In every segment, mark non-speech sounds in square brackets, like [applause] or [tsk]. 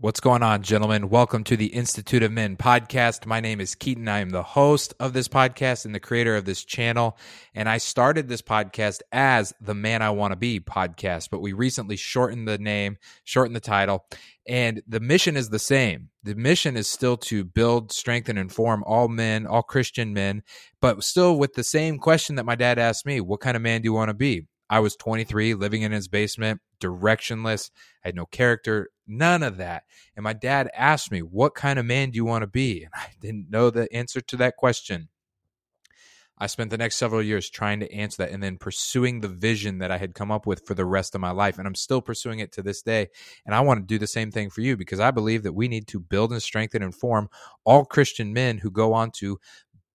What's going on, gentlemen? Welcome to the Institute of Men podcast. My name is Keaton. I am the host of this podcast and the creator of this channel. And I started this podcast as the Man I Want to Be podcast, but we recently shortened the name, shortened the title, and the mission is the same. The mission is still to build, strengthen, and inform all men, all Christian men, but still with the same question that my dad asked me What kind of man do you want to be? I was 23, living in his basement, directionless, had no character, None of that. And my dad asked me, What kind of man do you want to be? And I [laughs] didn't know the answer to that question. I spent the next several years trying to answer that and then pursuing the vision that I had come up with for the rest of my life. And I'm still pursuing it to this day. And I want to do the same thing for you because I believe that we need to build and strengthen and form all Christian men who go on to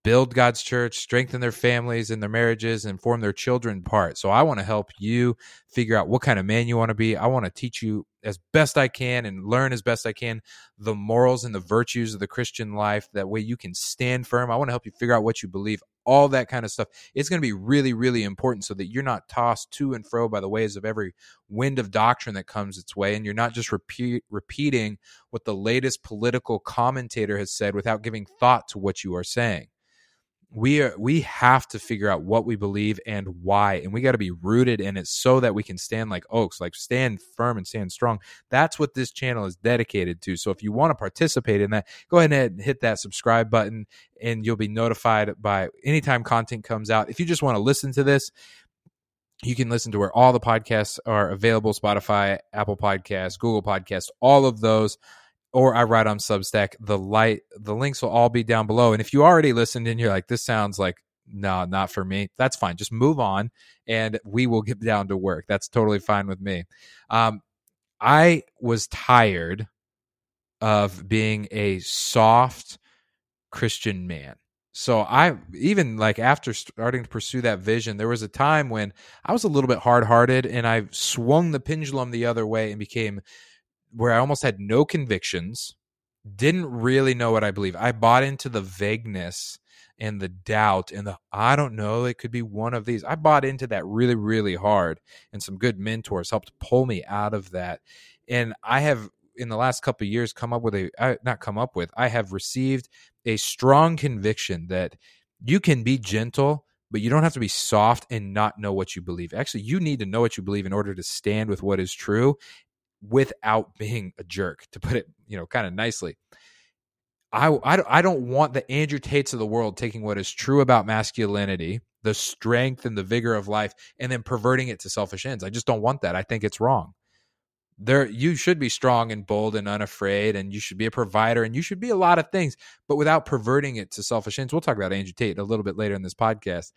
build God's church, strengthen their families and their marriages, and form their children part. So I want to help you figure out what kind of man you want to be. I want to teach you as best I can and learn as best I can the morals and the virtues of the Christian life. That way you can stand firm. I want to help you figure out what you believe. All that kind of stuff. It's going to be really, really important so that you're not tossed to and fro by the waves of every wind of doctrine that comes its way. And you're not just repeat, repeating what the latest political commentator has said without giving thought to what you are saying we are we have to figure out what we believe and why and we got to be rooted in it so that we can stand like oaks like stand firm and stand strong. That's what this channel is dedicated to. So if you want to participate in that go ahead and hit that subscribe button and you'll be notified by anytime content comes out. If you just want to listen to this you can listen to where all the podcasts are available spotify apple podcasts google podcasts all of those or I write on Substack. The light, the links will all be down below. And if you already listened and you're like, this sounds like no, not for me, that's fine. Just move on, and we will get down to work. That's totally fine with me. Um, I was tired of being a soft Christian man. So I even like after starting to pursue that vision, there was a time when I was a little bit hard-hearted and I swung the pendulum the other way and became where I almost had no convictions, didn't really know what I believe. I bought into the vagueness and the doubt and the I don't know, it could be one of these. I bought into that really, really hard, and some good mentors helped pull me out of that. And I have in the last couple of years come up with a not come up with i have received a strong conviction that you can be gentle but you don't have to be soft and not know what you believe actually you need to know what you believe in order to stand with what is true without being a jerk, to put it, you know, kind of nicely. I, I, I don't want the Andrew Tates of the world taking what is true about masculinity, the strength and the vigor of life, and then perverting it to selfish ends. I just don't want that. I think it's wrong. There, you should be strong and bold and unafraid, and you should be a provider, and you should be a lot of things, but without perverting it to selfish ends. We'll talk about Andrew Tate a little bit later in this podcast,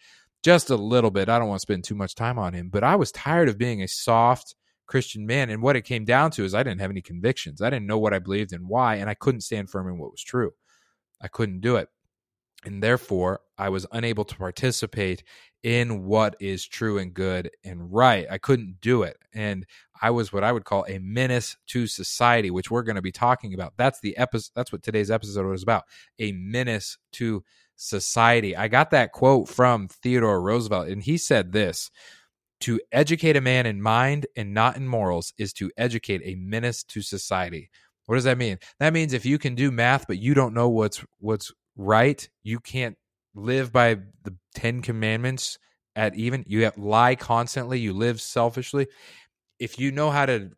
just a little bit. I don't want to spend too much time on him, but I was tired of being a soft, Christian man. And what it came down to is I didn't have any convictions. I didn't know what I believed and why, and I couldn't stand firm in what was true. I couldn't do it. And therefore, I was unable to participate in what is true and good and right. I couldn't do it. And I was what I would call a menace to society, which we're going to be talking about. That's the episode that's what today's episode was about. A menace to society. I got that quote from Theodore Roosevelt and he said this to educate a man in mind and not in morals is to educate a menace to society. What does that mean? That means if you can do math but you don't know what's what's right, you can't live by the 10 commandments at even you lie constantly, you live selfishly. If you know how to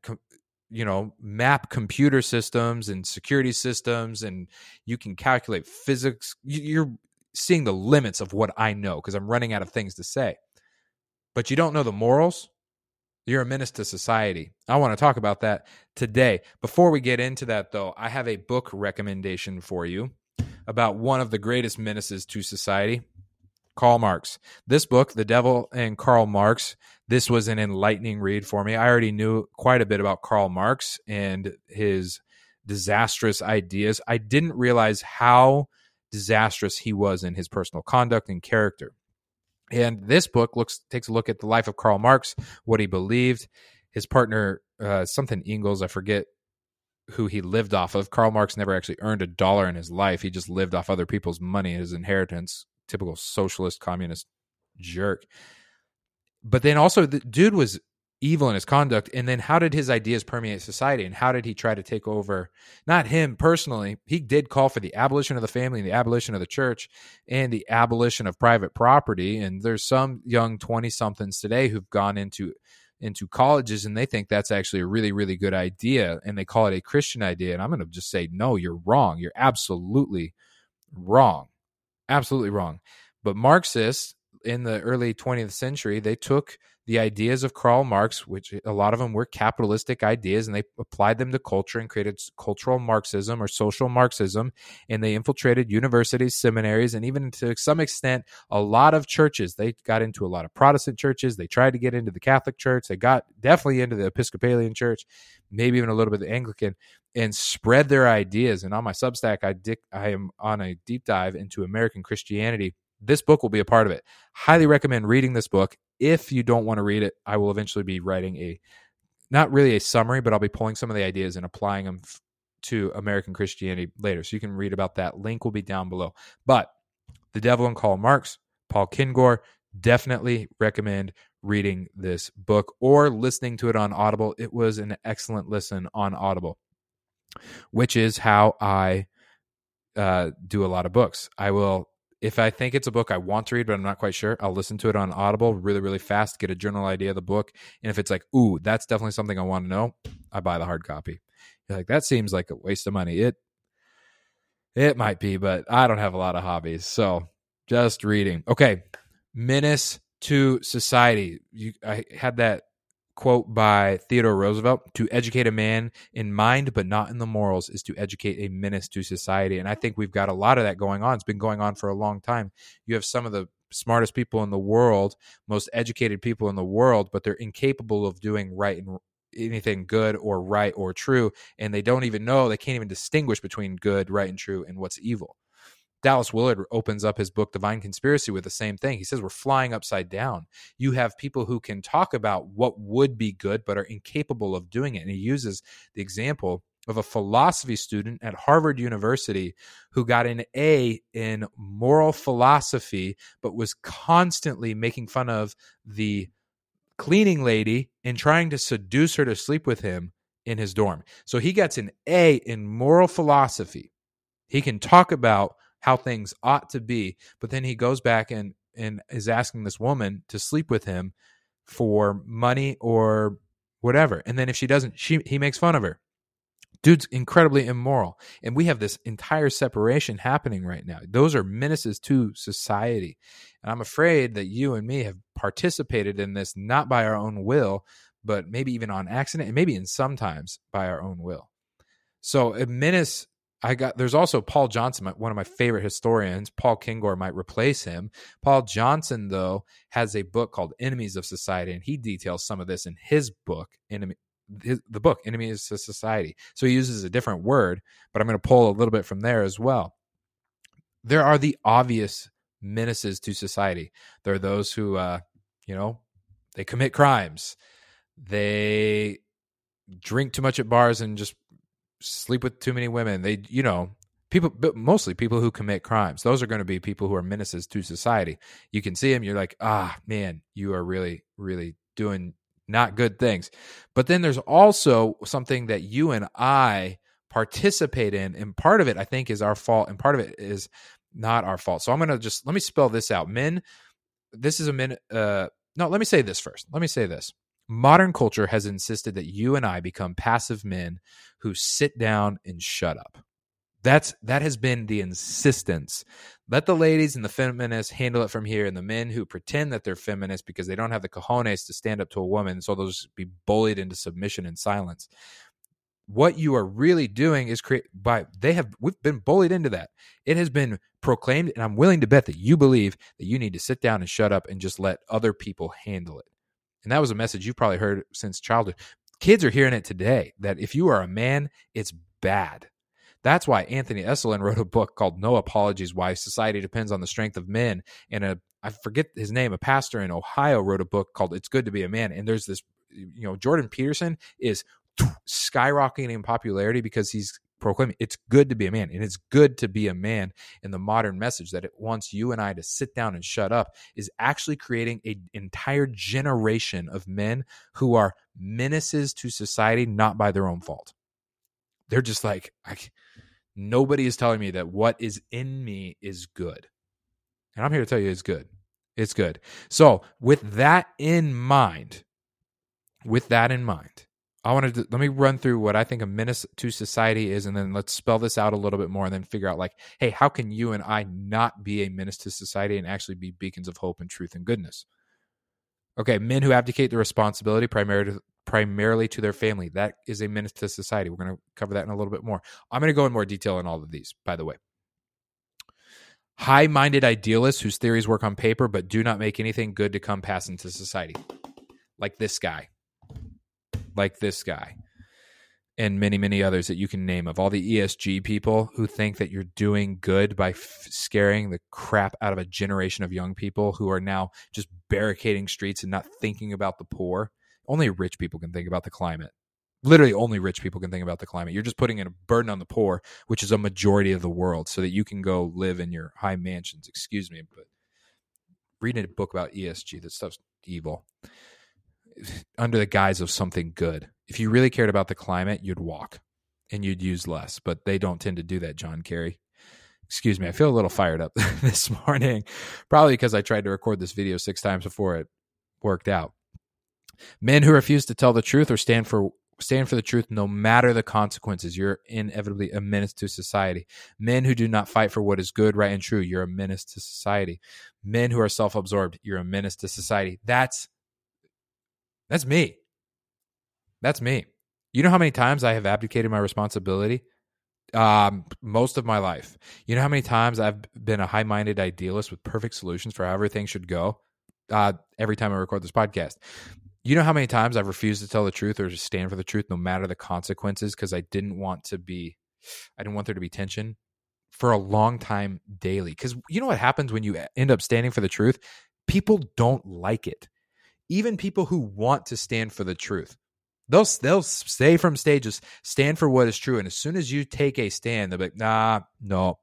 you know map computer systems and security systems and you can calculate physics you're seeing the limits of what I know because I'm running out of things to say but you don't know the morals, you're a menace to society. I want to talk about that today. Before we get into that, though, I have a book recommendation for you about one of the greatest menaces to society Karl Marx. This book, The Devil and Karl Marx, this was an enlightening read for me. I already knew quite a bit about Karl Marx and his disastrous ideas. I didn't realize how disastrous he was in his personal conduct and character. And this book looks takes a look at the life of Karl Marx, what he believed, his partner, uh, something Engels, I forget who he lived off of. Karl Marx never actually earned a dollar in his life. He just lived off other people's money, his inheritance. Typical socialist communist jerk. But then also, the dude was evil in his conduct and then how did his ideas permeate society and how did he try to take over not him personally he did call for the abolition of the family and the abolition of the church and the abolition of private property and there's some young 20 somethings today who've gone into into colleges and they think that's actually a really really good idea and they call it a christian idea and i'm going to just say no you're wrong. You're absolutely wrong. Absolutely wrong. But marxists in the early 20th century they took the ideas of Karl Marx, which a lot of them were capitalistic ideas, and they applied them to culture and created cultural Marxism or social Marxism. And they infiltrated universities, seminaries, and even to some extent, a lot of churches. They got into a lot of Protestant churches. They tried to get into the Catholic Church. They got definitely into the Episcopalian Church, maybe even a little bit of the Anglican, and spread their ideas. And on my Substack, I, dic- I am on a deep dive into American Christianity this book will be a part of it. Highly recommend reading this book. If you don't want to read it, I will eventually be writing a not really a summary, but I'll be pulling some of the ideas and applying them f- to American Christianity later. So you can read about that. Link will be down below. But The Devil and Karl Marx, Paul Kengor, definitely recommend reading this book or listening to it on Audible. It was an excellent listen on Audible, which is how I uh, do a lot of books. I will if I think it's a book I want to read, but I'm not quite sure, I'll listen to it on Audible really, really fast, get a general idea of the book. And if it's like, ooh, that's definitely something I want to know, I buy the hard copy. You're like, that seems like a waste of money. It it might be, but I don't have a lot of hobbies. So just reading. Okay. Menace to society. You I had that quote by Theodore Roosevelt to educate a man in mind but not in the morals is to educate a menace to society. And i think we've got a lot of that going on. It's been going on for a long time. You have some of the smartest people in the world most educated people in the world but they're incapable of doing right and anything good or right or true and they don't even know they can't even distinguish between good right and true and what's evil Dallas Willard opens up his book Divine Conspiracy with the same thing. He says we're flying upside down. You have people who can talk about what would be good but are incapable of doing it. And he uses the example of a philosophy student at Harvard University who got an A in moral philosophy but was constantly making fun of the cleaning lady and trying to seduce her to sleep with him in his dorm. So he gets an A in moral philosophy. He can talk about how things ought to be. But then he goes back and and is asking this woman to sleep with him for money or whatever. And then if she doesn't, she he makes fun of her. Dude's incredibly immoral. And we have this entire separation happening right now. Those are menaces to society. And I'm afraid that you and me have participated in this not by our own will, but maybe even on accident, and maybe in sometimes by our own will. So a menace I got there's also Paul Johnson, one of my favorite historians. Paul Kengor might replace him. Paul Johnson, though, has a book called Enemies of Society, and he details some of this in his book, Enemy, his, the book Enemies of Society. So he uses a different word, but I'm going to pull a little bit from there as well. There are the obvious menaces to society. There are those who, uh, you know, they commit crimes, they drink too much at bars and just sleep with too many women. They, you know, people, but mostly people who commit crimes. Those are going to be people who are menaces to society. You can see them. You're like, ah, man, you are really, really doing not good things. But then there's also something that you and I participate in, and part of it I think is our fault, and part of it is not our fault. So I'm going to just let me spell this out. Men, this is a min. Uh, no, let me say this first. Let me say this. Modern culture has insisted that you and I become passive men who sit down and shut up. That's that has been the insistence. Let the ladies and the feminists handle it from here, and the men who pretend that they're feminists because they don't have the cojones to stand up to a woman, so they'll just be bullied into submission and silence. What you are really doing is create by they have we've been bullied into that. It has been proclaimed, and I'm willing to bet that you believe that you need to sit down and shut up and just let other people handle it. And that was a message you've probably heard since childhood. Kids are hearing it today that if you are a man, it's bad. That's why Anthony Esolen [laughs] wrote a book called No Apologies Why Society Depends on the Strength of Men. And a, I forget his name, a pastor in Ohio wrote a book called It's Good to Be a Man. And there's this, you know, Jordan Peterson is skyrocketing in popularity because he's proclaiming it's good to be a man and it's good to be a man in the modern message that it wants you and I to sit down and shut up is actually creating an entire generation of men who are menaces to society not by their own fault. They're just like I, nobody is telling me that what is in me is good. And I'm here to tell you it's good. It's good. So, with that in mind, with that in mind, I wanted to let me run through what I think a menace to society is, and then let's spell this out a little bit more, and then figure out like, hey, how can you and I not be a menace to society and actually be beacons of hope and truth and goodness? Okay, men who abdicate the responsibility primarily to, primarily to their family that is a menace to society. We're going to cover that in a little bit more. I'm going to go in more detail on all of these, by the way. High minded idealists whose theories work on paper but do not make anything good to come pass into society, like this guy like this guy and many many others that you can name of all the ESG people who think that you're doing good by f- scaring the crap out of a generation of young people who are now just barricading streets and not thinking about the poor. Only rich people can think about the climate. Literally, only rich people can think about the climate. You're just putting in a burden on the poor, which is a majority of the world, so that you can go live in your high mansions. Excuse me, but reading a book about ESG, that stuff's evil under the guise of something good. If you really cared about the climate, you'd walk and you'd use less, but they don't tend to do that, John Kerry. Excuse me, I feel a little fired up [laughs] this morning, probably because I tried to record this video six times before it worked out. Men who refuse to tell the truth or stand for stand for the truth no matter the consequences you're inevitably a menace to society men who do not fight for what is good right and true you're a menace to society men who are self-absorbed you're a menace to society that's that's me. That's me. You know how many times I have abdicated my responsibility? Um, most of my life. You know how many times I've been a high minded idealist with perfect solutions for how everything should go? Uh, every time I record this podcast. You know how many times I've refused to tell the truth or to stand for the truth, no matter the consequences, because I didn't want to be, I didn't want there to be tension for a long time daily. Because you know what happens when you end up standing for the truth? People don't like it even people who want to stand for the truth. They'll they'll say from stages, stand for what is true. And as soon as you take a stand, they'll be like, nah, no,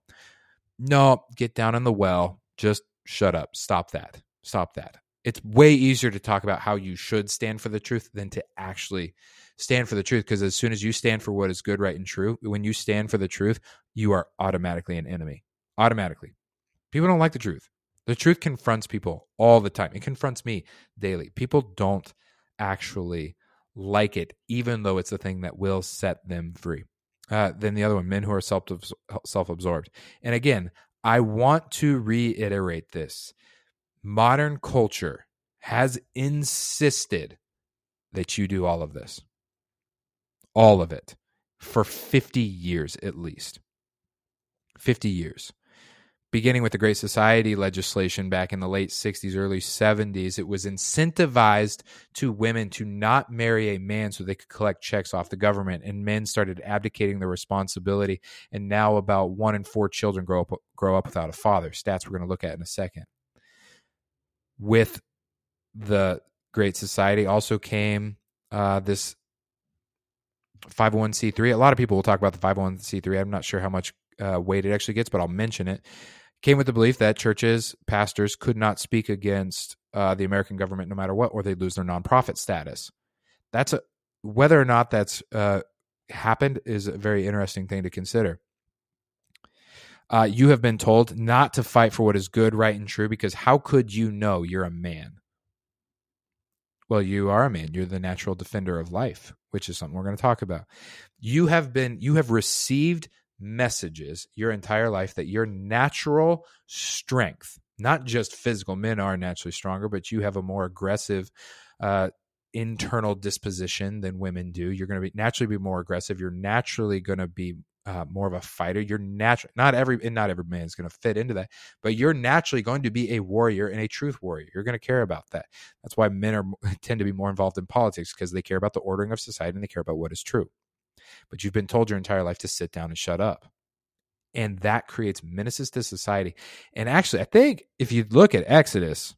no, get down in the well. Just shut up. Stop that. Stop that. It's way easier to talk about how you should stand for the truth than to actually stand for the truth. Because as soon as you stand for what is good, right, and true, when you stand for the truth, you are automatically an enemy. Automatically. People don't like the truth. The truth confronts people all the time. It confronts me daily. People don't actually like it, even though it's the thing that will set them free. Uh, then the other one, men who are self self absorbed. And again, I want to reiterate this: modern culture has insisted that you do all of this, all of it, for fifty years at least. Fifty years beginning with the Great Society legislation back in the late 60s, early 70s, it was incentivized to women to not marry a man so they could collect checks off the government. And men started abdicating their responsibility. And now about one in four children grow up, grow up without a father. Stats we're going to look at in a second. With the Great Society also came uh, this 501c3. A lot of people will talk about the 501c3. I'm not sure how much uh, weight it actually gets, but I'll mention it came with the belief that churches, pastors could not speak against uh, the American government no matter what, or they'd lose their nonprofit status. That's a whether or not that's uh, happened is a very interesting thing to consider. Uh, you have been told not to fight for what is good, right, and true because how could you know you're a man? Well, you are a man. You're the natural defender of life, which is something we're going to talk about. You have been, you have received messages your entire life that your natural strength, not just physical, men are naturally stronger, but you have a more aggressive uh, internal disposition than women do. You're going to be naturally be more aggressive. You're naturally going to be uh, more of a fighter. You're natural. Not every and not every man is going to fit into that, but you're naturally going to be a warrior and a truth warrior. You're going to care about that. That's why men are [laughs] tend to be more involved in politics because they care about the ordering of society and they care about what is true but you've been told your entire life to sit down and shut up. And that creates menaces to society. And actually, I think if you look at Exodus,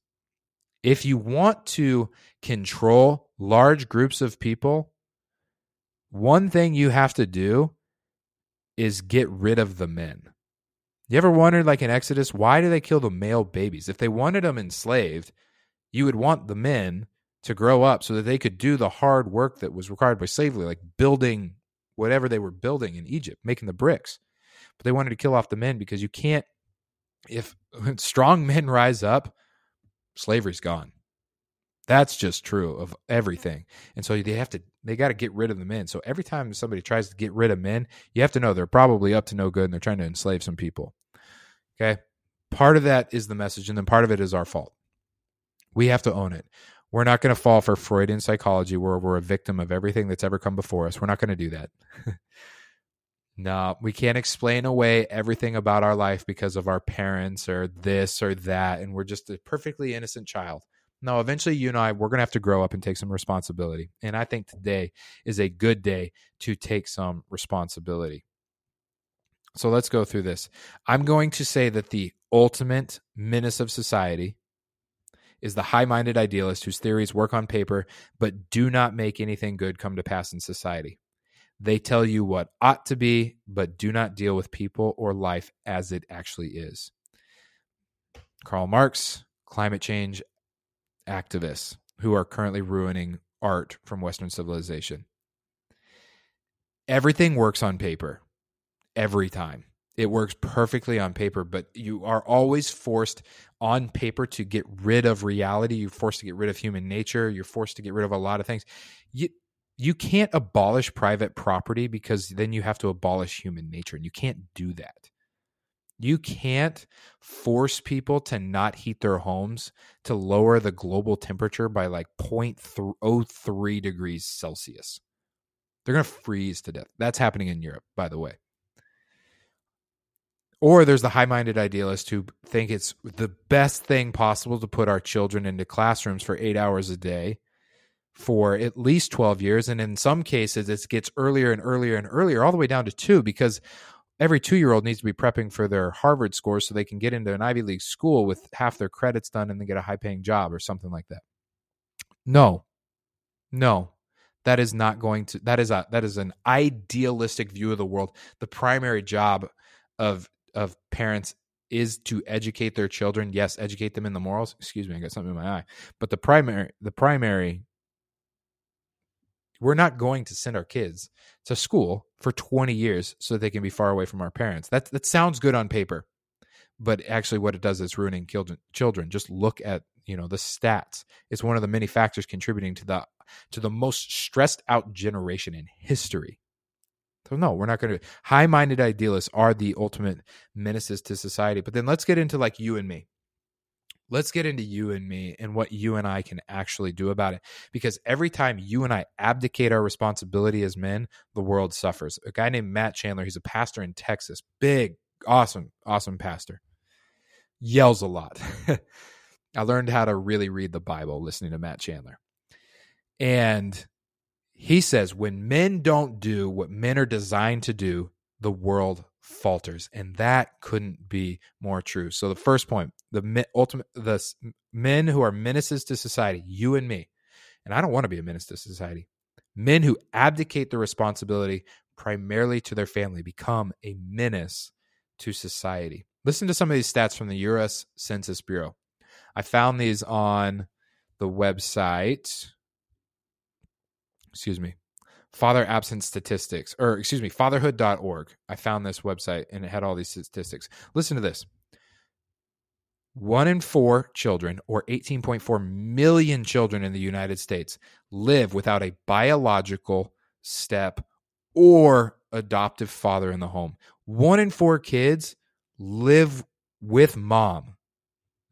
if you want to control large groups of people, one thing you have to do is get rid of the men. You ever wondered, like in Exodus, why do they kill the male babies? If they wanted them enslaved, you would want the men to grow up so that they could do the hard work that was required by slavery, like building whatever they were building in Egypt, making the bricks. But they wanted to kill off the men because you can't, if [laughs] strong men rise up, slavery's gone. That's just true of everything. And so they have to, they got to get rid of the men. So every time somebody tries to get rid of men, you have to know they're probably up to no good and they're trying to enslave some people. Okay. Part of that is the message, and then part of it is our fault. We have to own it. We're not going to fall for Freudian psychology where we're a victim of everything that's ever come before us. We're not going to do that. [laughs] no, we can't explain away everything about our life because of our parents or this or that. And we're just a perfectly innocent child. No, eventually you and I, we're going to have to grow up and take some responsibility. And I think today is a good day to take some responsibility. So let's go through this. I'm going to say that the ultimate menace of society is the high minded idealist whose theories work on paper but do not make anything good come to pass in society. They tell you what ought to be, but do not deal with people or life as it actually is. Karl Marx, climate change activists who are currently ruining art from Western civilization. Everything works on paper every time. It works perfectly on paper, but you are always forced on paper to get rid of reality. You're forced to get rid of human nature. You're forced to get rid of a lot of things. You you can't abolish private property because then you have to abolish human nature, and you can't do that. You can't force people to not heat their homes to lower the global temperature by like 0.03 degrees Celsius. They're going to freeze to death. That's happening in Europe, by the way. Or there's the high minded idealists who think it's the best thing possible to put our children into classrooms for eight hours a day for at least 12 years. And in some cases, it gets earlier and earlier and earlier, all the way down to two, because every two year old needs to be prepping for their Harvard scores so they can get into an Ivy League school with half their credits done and then get a high paying job or something like that. No, no, that is not going to, that is a, that is an idealistic view of the world. The primary job of of parents is to educate their children. Yes, educate them in the morals. Excuse me, I got something in my eye. But the primary the primary we're not going to send our kids to school for 20 years so that they can be far away from our parents. That that sounds good on paper. But actually what it does is ruining children children. Just look at, you know, the stats. It's one of the many factors contributing to the to the most stressed out generation in history. So no, we're not going to. High-minded idealists are the ultimate menaces to society. But then let's get into like you and me. Let's get into you and me and what you and I can actually do about it. Because every time you and I abdicate our responsibility as men, the world suffers. A guy named Matt Chandler, he's a pastor in Texas, big, awesome, awesome pastor, yells a lot. [laughs] I learned how to really read the Bible listening to Matt Chandler. And he says, when men don't do what men are designed to do, the world falters. And that couldn't be more true. So the first point, the ultimate, the men who are menaces to society, you and me, and I don't want to be a menace to society. Men who abdicate their responsibility primarily to their family become a menace to society. Listen to some of these stats from the U.S. Census Bureau. I found these on the website excuse me, father absence statistics, or excuse me, fatherhood.org. I found this website and it had all these statistics. Listen to this. One in four children, or 18.4 million children in the United States, live without a biological step or adoptive father in the home. One in four kids live with mom.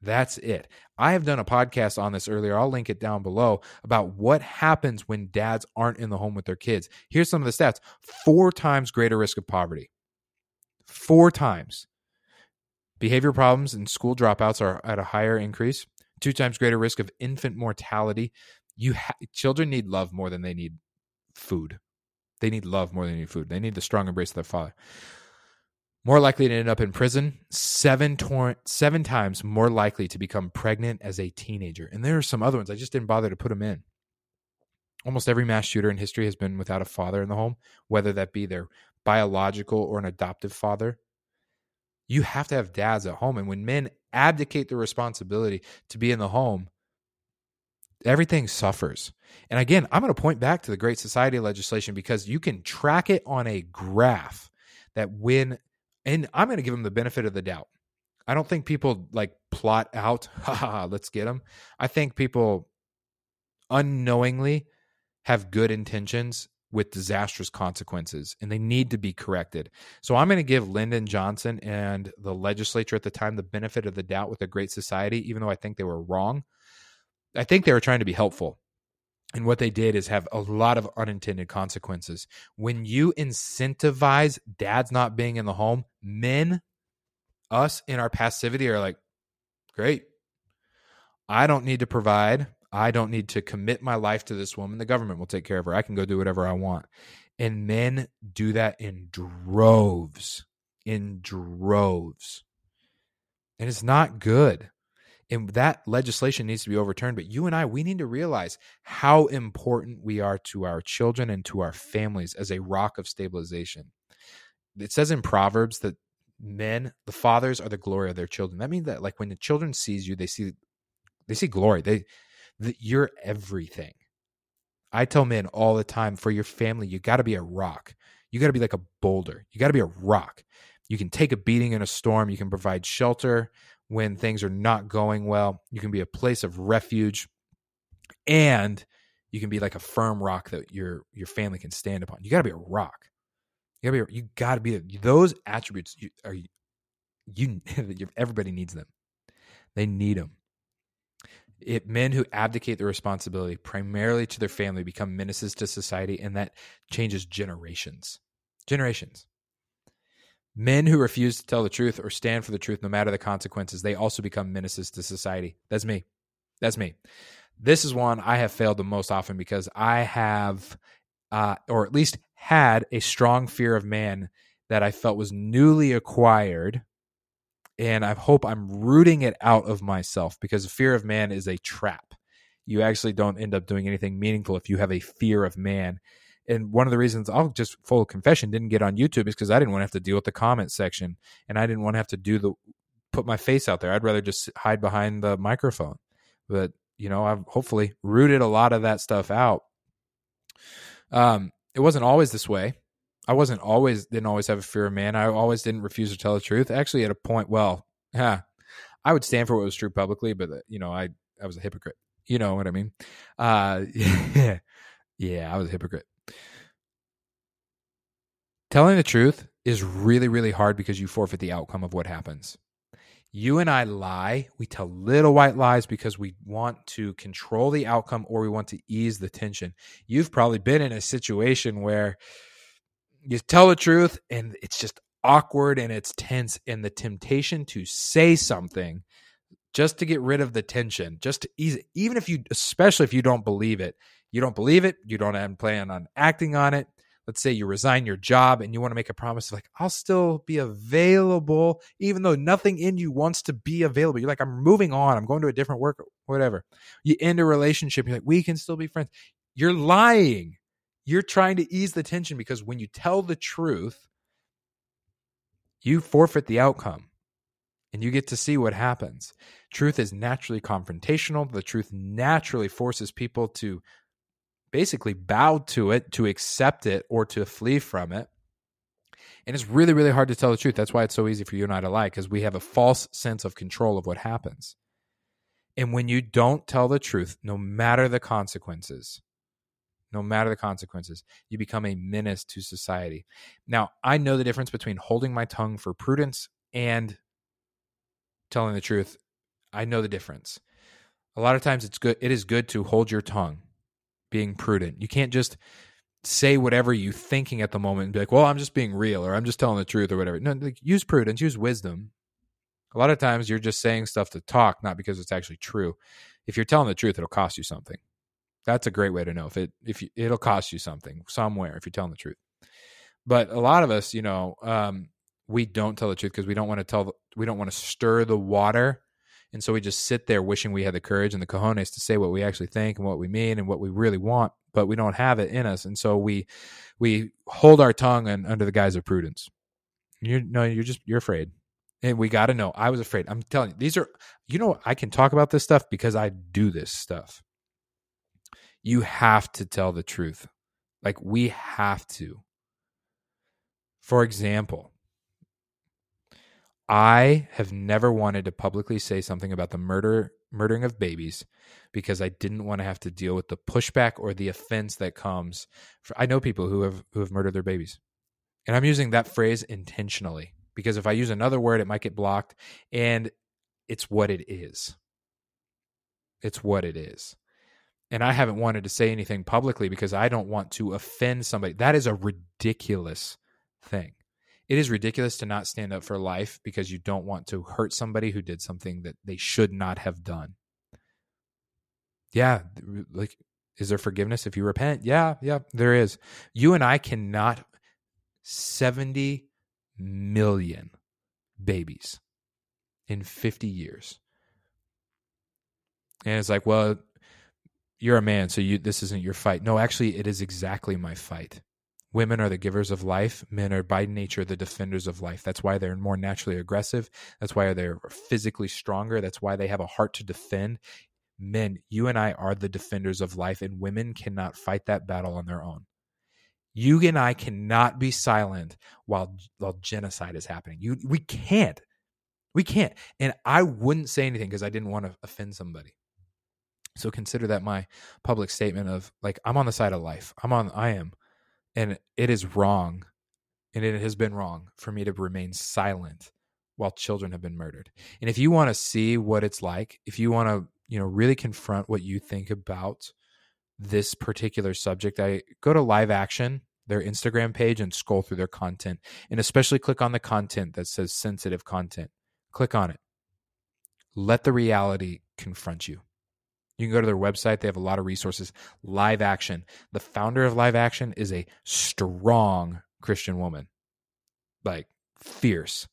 That's it. I have done a podcast on this earlier. I'll link it down below about what happens when dads aren't in the home with their kids. Here's some of the stats four times greater risk of poverty. Four times. Behavior problems and school dropouts are at a higher increase. Two times greater risk of infant mortality. You ha- children need love more than they need food. They need love more than they need food. They need the strong embrace of their father more likely to end up in prison, seven tor- seven times more likely to become pregnant as a teenager. And there are some other ones. I just didn't bother to put them in. Almost every mass shooter in history has been without a father in the home, whether that be their biological or an adoptive father, you have to have dads at home. And when men abdicate the responsibility to be in the home, everything suffers. And again, I'm going to point back to the Great Society legislation because you can track it on a graph that when, and I'm going to give them the benefit of the doubt. I don't think people like plot out, [laughs] let's get them. I think people unknowingly have good intentions with disastrous consequences and they need to be corrected. So I'm going to give Lyndon Johnson and the legislature at the time the benefit of the doubt with a great society, even though I think they were wrong. I think they were trying to be helpful. And what they did is have a lot of unintended consequences. When you incentivize dads not being in the home, men, us in our passivity are like, great. I don't need to provide. I don't need to commit my life to this woman. The government will take care of her. I can go do whatever I want. And men do that in droves, in droves. And it's not good. And that legislation needs to be overturned. But you and I, we need to realize how important we are to our children and to our families as a rock of stabilization. It says in Proverbs that men, the fathers are the glory of their children. That means that like when the children sees you, they see they see glory. They that you're everything. I tell men all the time for your family, you got to be a rock. You got to be like a boulder. You got to be a rock. You can take a beating in a storm. You can provide shelter when things are not going well. You can be a place of refuge. And you can be like a firm rock that your your family can stand upon. You got to be a rock. You got to be you got to be those attributes you, are you [laughs] everybody needs them. They need them. It, men who abdicate their responsibility primarily to their family become menaces to society, and that changes generations. Generations. Men who refuse to tell the truth or stand for the truth, no matter the consequences, they also become menaces to society. That's me. That's me. This is one I have failed the most often because I have, uh, or at least had, a strong fear of man that I felt was newly acquired and I hope I'm rooting it out of myself because fear of man is a trap. You actually don't end up doing anything meaningful if you have a fear of man. And one of the reasons I'll just full confession didn't get on YouTube is because I didn't want to have to deal with the comment section and I didn't want to have to do the put my face out there. I'd rather just hide behind the microphone. But you know, I've hopefully rooted a lot of that stuff out. Um, it wasn't always this way. I wasn't always didn't always have a fear of man. I always didn't refuse to tell the truth. Actually, at a point, well, [laughs] yeah, I would stand for what was true publicly, but uh, you know, I I was a hypocrite. You know what I mean? Uh, [laughs] yeah, yeah, I was a hypocrite. Telling the truth is really, really hard because you forfeit the outcome of what happens. You and I lie. We tell little white lies because we want to control the outcome or we want to ease the tension. You've probably been in a situation where you tell the truth and it's just awkward and it's tense and the temptation to say something just to get rid of the tension just to ease it, even if you especially if you don't believe it you don't believe it you don't plan on acting on it let's say you resign your job and you want to make a promise like i'll still be available even though nothing in you wants to be available. You're like i'm moving on. I'm going to a different work whatever. You end a relationship you're like we can still be friends. You're lying. You're trying to ease the tension because when you tell the truth, you forfeit the outcome and you get to see what happens. Truth is naturally confrontational. The truth naturally forces people to basically bow to it, to accept it, or to flee from it. And it's really, really hard to tell the truth. That's why it's so easy for you and I to lie, because we have a false sense of control of what happens. And when you don't tell the truth, no matter the consequences, no matter the consequences. You become a menace to society. Now, I know the difference between holding my tongue for prudence and telling the truth. I know the difference. A lot of times it's good it is good to hold your tongue, being prudent. You can't just say whatever you're thinking at the moment and be like, "Well, I'm just being real or I'm just telling the truth or whatever." No, like, use prudence, use wisdom. A lot of times you're just saying stuff to talk, not because it's actually true. If you're telling the truth, it'll cost you something. That's a great way to know if it if you, it'll cost you something somewhere if you're telling the truth. But a lot of us, you know, um, we don't tell the truth because we don't want to tell. The, we don't want to stir the water And so we just sit there wishing we had the courage and the cojones to say what we actually think and what we mean and what we really want, but we don't have it in us. And so we we hold our tongue and under the guise of prudence. You no, you're just you're afraid. And we got to know. I was afraid. I'm telling you, these are you know I can talk about this stuff because I do this stuff. You have to tell the truth. Like we have to. For example, I have never wanted to publicly say something about the murder murdering of babies because I didn't want to have to deal with the pushback or the offense that comes. For, I know people who have who have murdered their babies. And I'm using that phrase intentionally because if I use another word it might get blocked and it's what it is. It's what it is. And I haven't wanted to say anything publicly because I don't want to offend somebody. That is a ridiculous thing it is ridiculous to not stand up for life because you don't want to hurt somebody who did something that they should not have done. Yeah, like is there forgiveness if you repent? Yeah, yeah, there is. You and I cannot 70 million babies in 50 years. And it's like, well, you're a man, so you this isn't your fight. No, actually it is exactly my fight. Women are the givers of life. Men are by nature the defenders of life. That's why they're more naturally aggressive. That's why they're physically stronger. That's why they have a heart to defend. Men, you and I are the defenders of life, and women cannot fight that battle on their own. You and I cannot be silent while while genocide is happening. You we can't. We can't. And I wouldn't say anything because I didn't want to offend somebody. So consider that my public statement of like I'm on the side of life. I'm on I am and it is wrong, and it has been wrong for me to remain silent while children have been murdered. And if you want to see what it's like, if you want to, you know, really confront what you think about this particular subject, I go to live action their Instagram page and scroll through their content and especially click on the content that says sensitive content. Click on it. Let the reality confront you. You can go to their website. They have a lot of resources. Live Action. The founder of Live Action is a strong Christian woman, like fierce.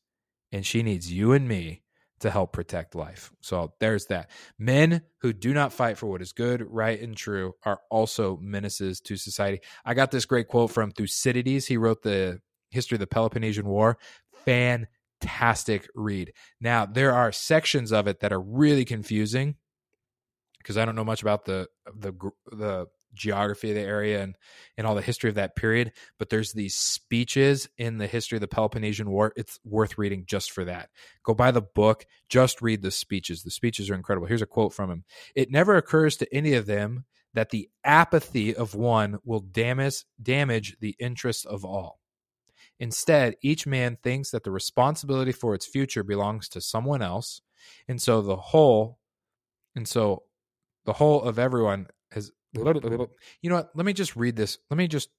And she needs you and me to help protect life. So there's that. Men who do not fight for what is good, right, and true are also menaces to society. I got this great quote from Thucydides. He wrote the history of the Peloponnesian War. Fantastic read. Now, there are sections of it that are really confusing because I don't know much about the the the geography of the area and and all the history of that period but there's these speeches in the history of the Peloponnesian War it's worth reading just for that. Go buy the book just read the speeches the speeches are incredible. Here's a quote from him it never occurs to any of them that the apathy of one will damage damage the interests of all. Instead each man thinks that the responsibility for its future belongs to someone else and so the whole and so the whole of everyone has you know what? Let me just read this. Let me just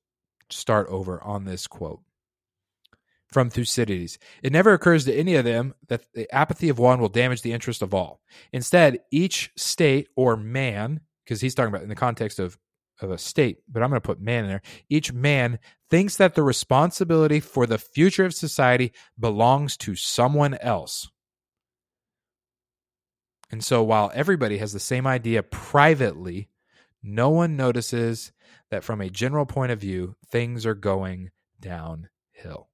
start over on this quote from thucydides. It never occurs to any of them that the apathy of one will damage the interest of all. Instead each state or man because he's talking about in the context of of a state but i'm going to put man in there. Each man thinks that the responsibility for the future of society belongs to someone else and so while everybody has the same idea privately, no one notices that from a general point of view, things are going downhill.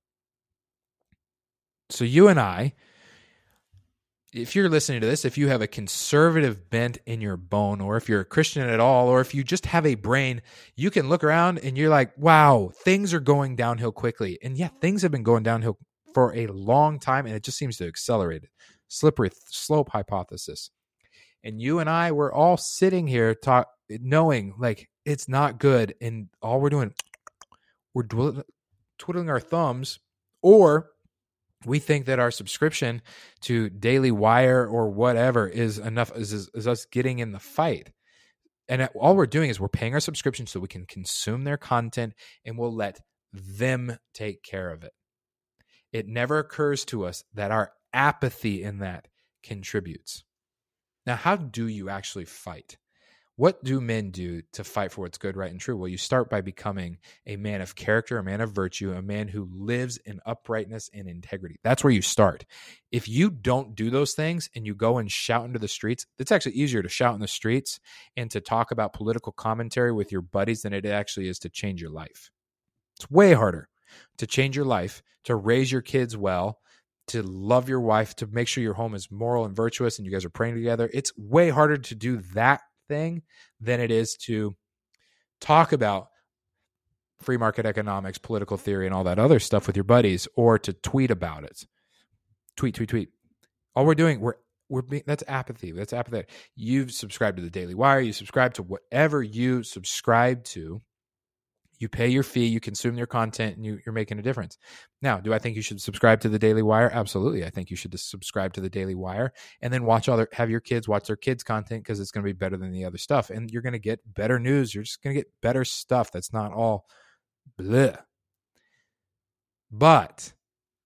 So you and I, if you're listening to this, if you have a conservative bent in your bone, or if you're a Christian at all, or if you just have a brain, you can look around and you're like, wow, things are going downhill quickly. And yeah, things have been going downhill for a long time, and it just seems to accelerate it slippery slope hypothesis. And you and I were all sitting here talk, knowing like it's not good, and all we're doing, [tsk] we're twiddling our thumbs, or we think that our subscription to Daily Wire or whatever is enough is, is, is us getting in the fight. And all we're doing is we're paying our subscription so we can consume their content and we'll let them take care of it. It never occurs to us that our apathy in that contributes. Now, how do you actually fight? What do men do to fight for what's good, right, and true? Well, you start by becoming a man of character, a man of virtue, a man who lives in uprightness and integrity. That's where you start. If you don't do those things and you go and shout into the streets, it's actually easier to shout in the streets and to talk about political commentary with your buddies than it actually is to change your life. It's way harder to change your life, to raise your kids well, to love your wife, to make sure your home is moral and virtuous and you guys are praying together. It's way harder to do that thing than it is to talk about free market economics, political mm-hmm. theory, and all that other stuff with your buddies, or to tweet about it. Tweet, tweet, tweet. All we're doing, we're we're being that's apathy. That's apathy. You've subscribed to the Daily Wire. You subscribe to whatever you subscribe to, you pay your fee, you consume their content, and you, are making a difference. Now, do I think you should subscribe to the Daily Wire? Absolutely. I think you should subscribe to the Daily Wire and then watch other, have your kids watch their kids' content because it's going to be better than the other stuff. And you're going to get better news. You're just going to get better stuff that's not all bleh. But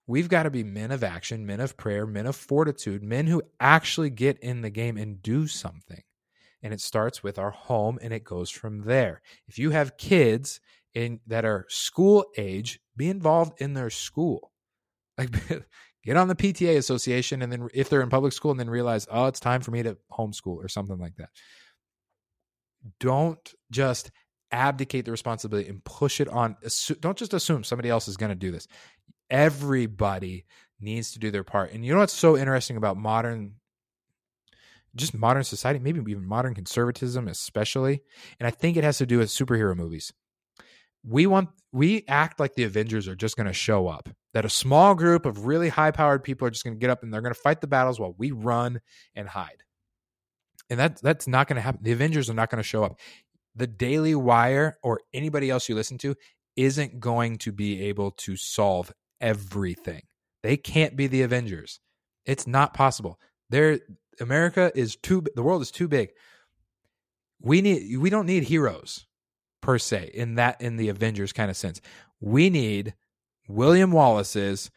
we've got to be men of action, men of prayer, men of fortitude, men who actually get in the game and do something. And it starts with our home and it goes from there. If you have kids in that are school age be involved in their school. Like [laughs] get on the pta association and then if they're in public school and then realize oh it's time for me to homeschool or something like that. Don't just abdicate the responsibility and push it on don't just assume somebody else is going to do this. Everybody needs to do their part. And you know what's so interesting about modern just modern society maybe even modern conservatism especially? And i think it has to do with superhero movies we want we act like the avengers are just going to show up that a small group of really high powered people are just going to get up and they're going to fight the battles while we run and hide. And that that's not going to happen. The avengers are not going to show up. The daily wire or anybody else you listen to isn't going to be able to solve everything. They can't be the avengers. It's not possible. There america is too the world is too big. We need we don't need heroes per se in that in the Avengers kind of sense. We need William Wallace's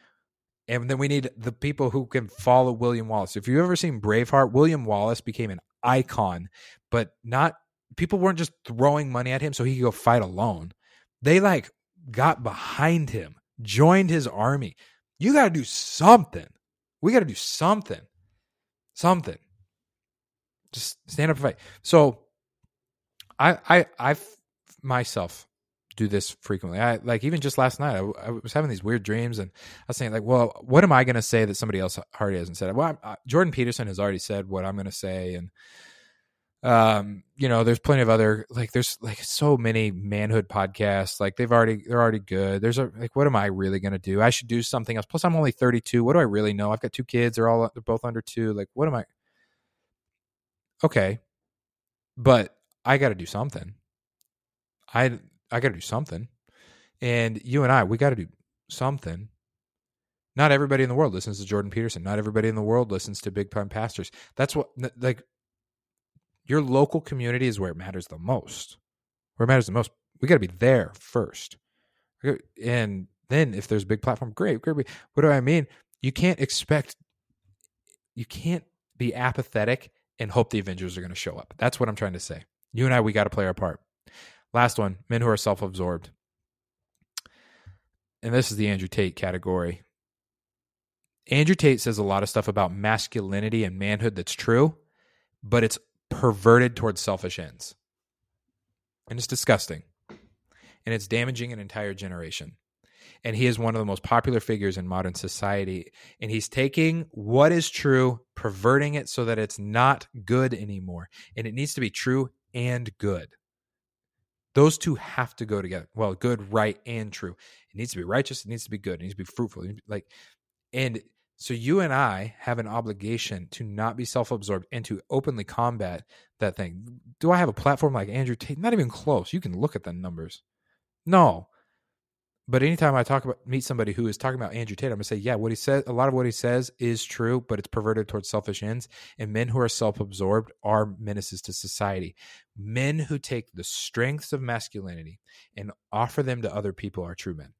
and then we need the people who can follow William Wallace. If you've ever seen Braveheart, William Wallace became an icon, but not people weren't just throwing money at him so he could go fight alone. They like got behind him, joined his army. You got to do something. We got to do something. Something. Just stand up and fight. So I I I've myself do this frequently. I like even just last night, I, I, was having these weird dreams, and I was saying like, well, what am I going to say that somebody else already hasn't said? Well, I, Jordan Peterson has already said what I'm going to say, and um, you know, there's plenty of other like there's like so many manhood podcasts. Like they've already they're already good. There's a like, what am I really going to do? I should do something else. Plus, I'm only 32. What do I really know? I've got two kids. They're all they're both under two. Like, what am I? Okay, but I got to do something I I got to do something. And you and I, we got to do something. Not everybody in the world listens to Jordan Peterson. Not everybody in the world listens to big time pastors. That's what like your local community is where it matters the most. Where it matters the most. We got to be there first. And then if there's a big platform, great, great. What do I mean? You can't expect you can't be apathetic and hope the Avengers are going to show up. That's what I'm trying to say. You and I, we got to play our part. Last one men who are self absorbed. And this is the Andrew Tate category. Andrew Tate says a lot of stuff about masculinity and manhood that's true, but it's perverted towards selfish ends. And it's disgusting. And it's damaging an entire generation. And he is one of the most popular figures in modern society. And he's taking what is true, perverting it so that it's not good anymore. And it needs to be true and good. Those two have to go together. Well, good, right, and true. It needs to be righteous. It needs to be good. It needs to be fruitful. Be like, and so you and I have an obligation to not be self-absorbed and to openly combat that thing. Do I have a platform like Andrew Tate? Not even close. You can look at the numbers. No, but anytime I talk about meet somebody who is talking about Andrew Tate, I'm gonna say, yeah, what he says, a lot of what he says is true, but it's perverted towards selfish ends. And men who are self-absorbed are menaces to society. Men who take the strengths of masculinity and offer them to other people are true men.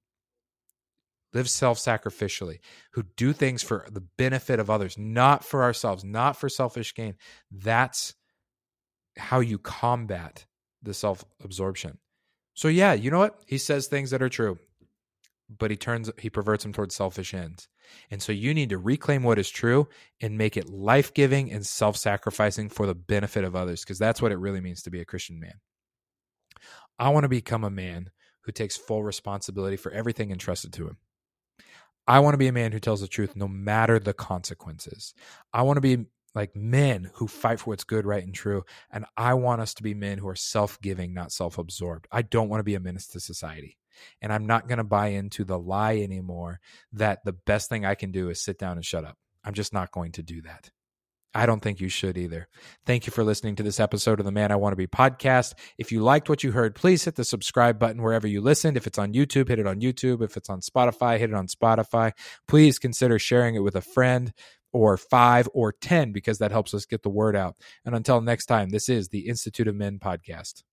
Live self-sacrificially, who do things for the benefit of others, not for ourselves, not for selfish gain. That's how you combat the self absorption. So yeah, you know what? He says things that are true, but he turns he perverts them towards selfish ends. And so you need to reclaim what is true and make it life-giving and self-sacrificing for the benefit of others because that's what it really means to be a Christian man. I want to become a man who takes full responsibility for everything entrusted to him. I want to be a man who tells the truth no matter the consequences. I want to be like men who fight for what's good, right, and true. And I want us to be men who are self giving, not self absorbed. I don't want to be a menace to society. And I'm not going to buy into the lie anymore that the best thing I can do is sit down and shut up. I'm just not going to do that. I don't think you should either. Thank you for listening to this episode of the Man I Want to Be podcast. If you liked what you heard, please hit the subscribe button wherever you listened. If it's on YouTube, hit it on YouTube. If it's on Spotify, hit it on Spotify. Please consider sharing it with a friend or five or 10 because that helps us get the word out. And until next time, this is the Institute of Men podcast.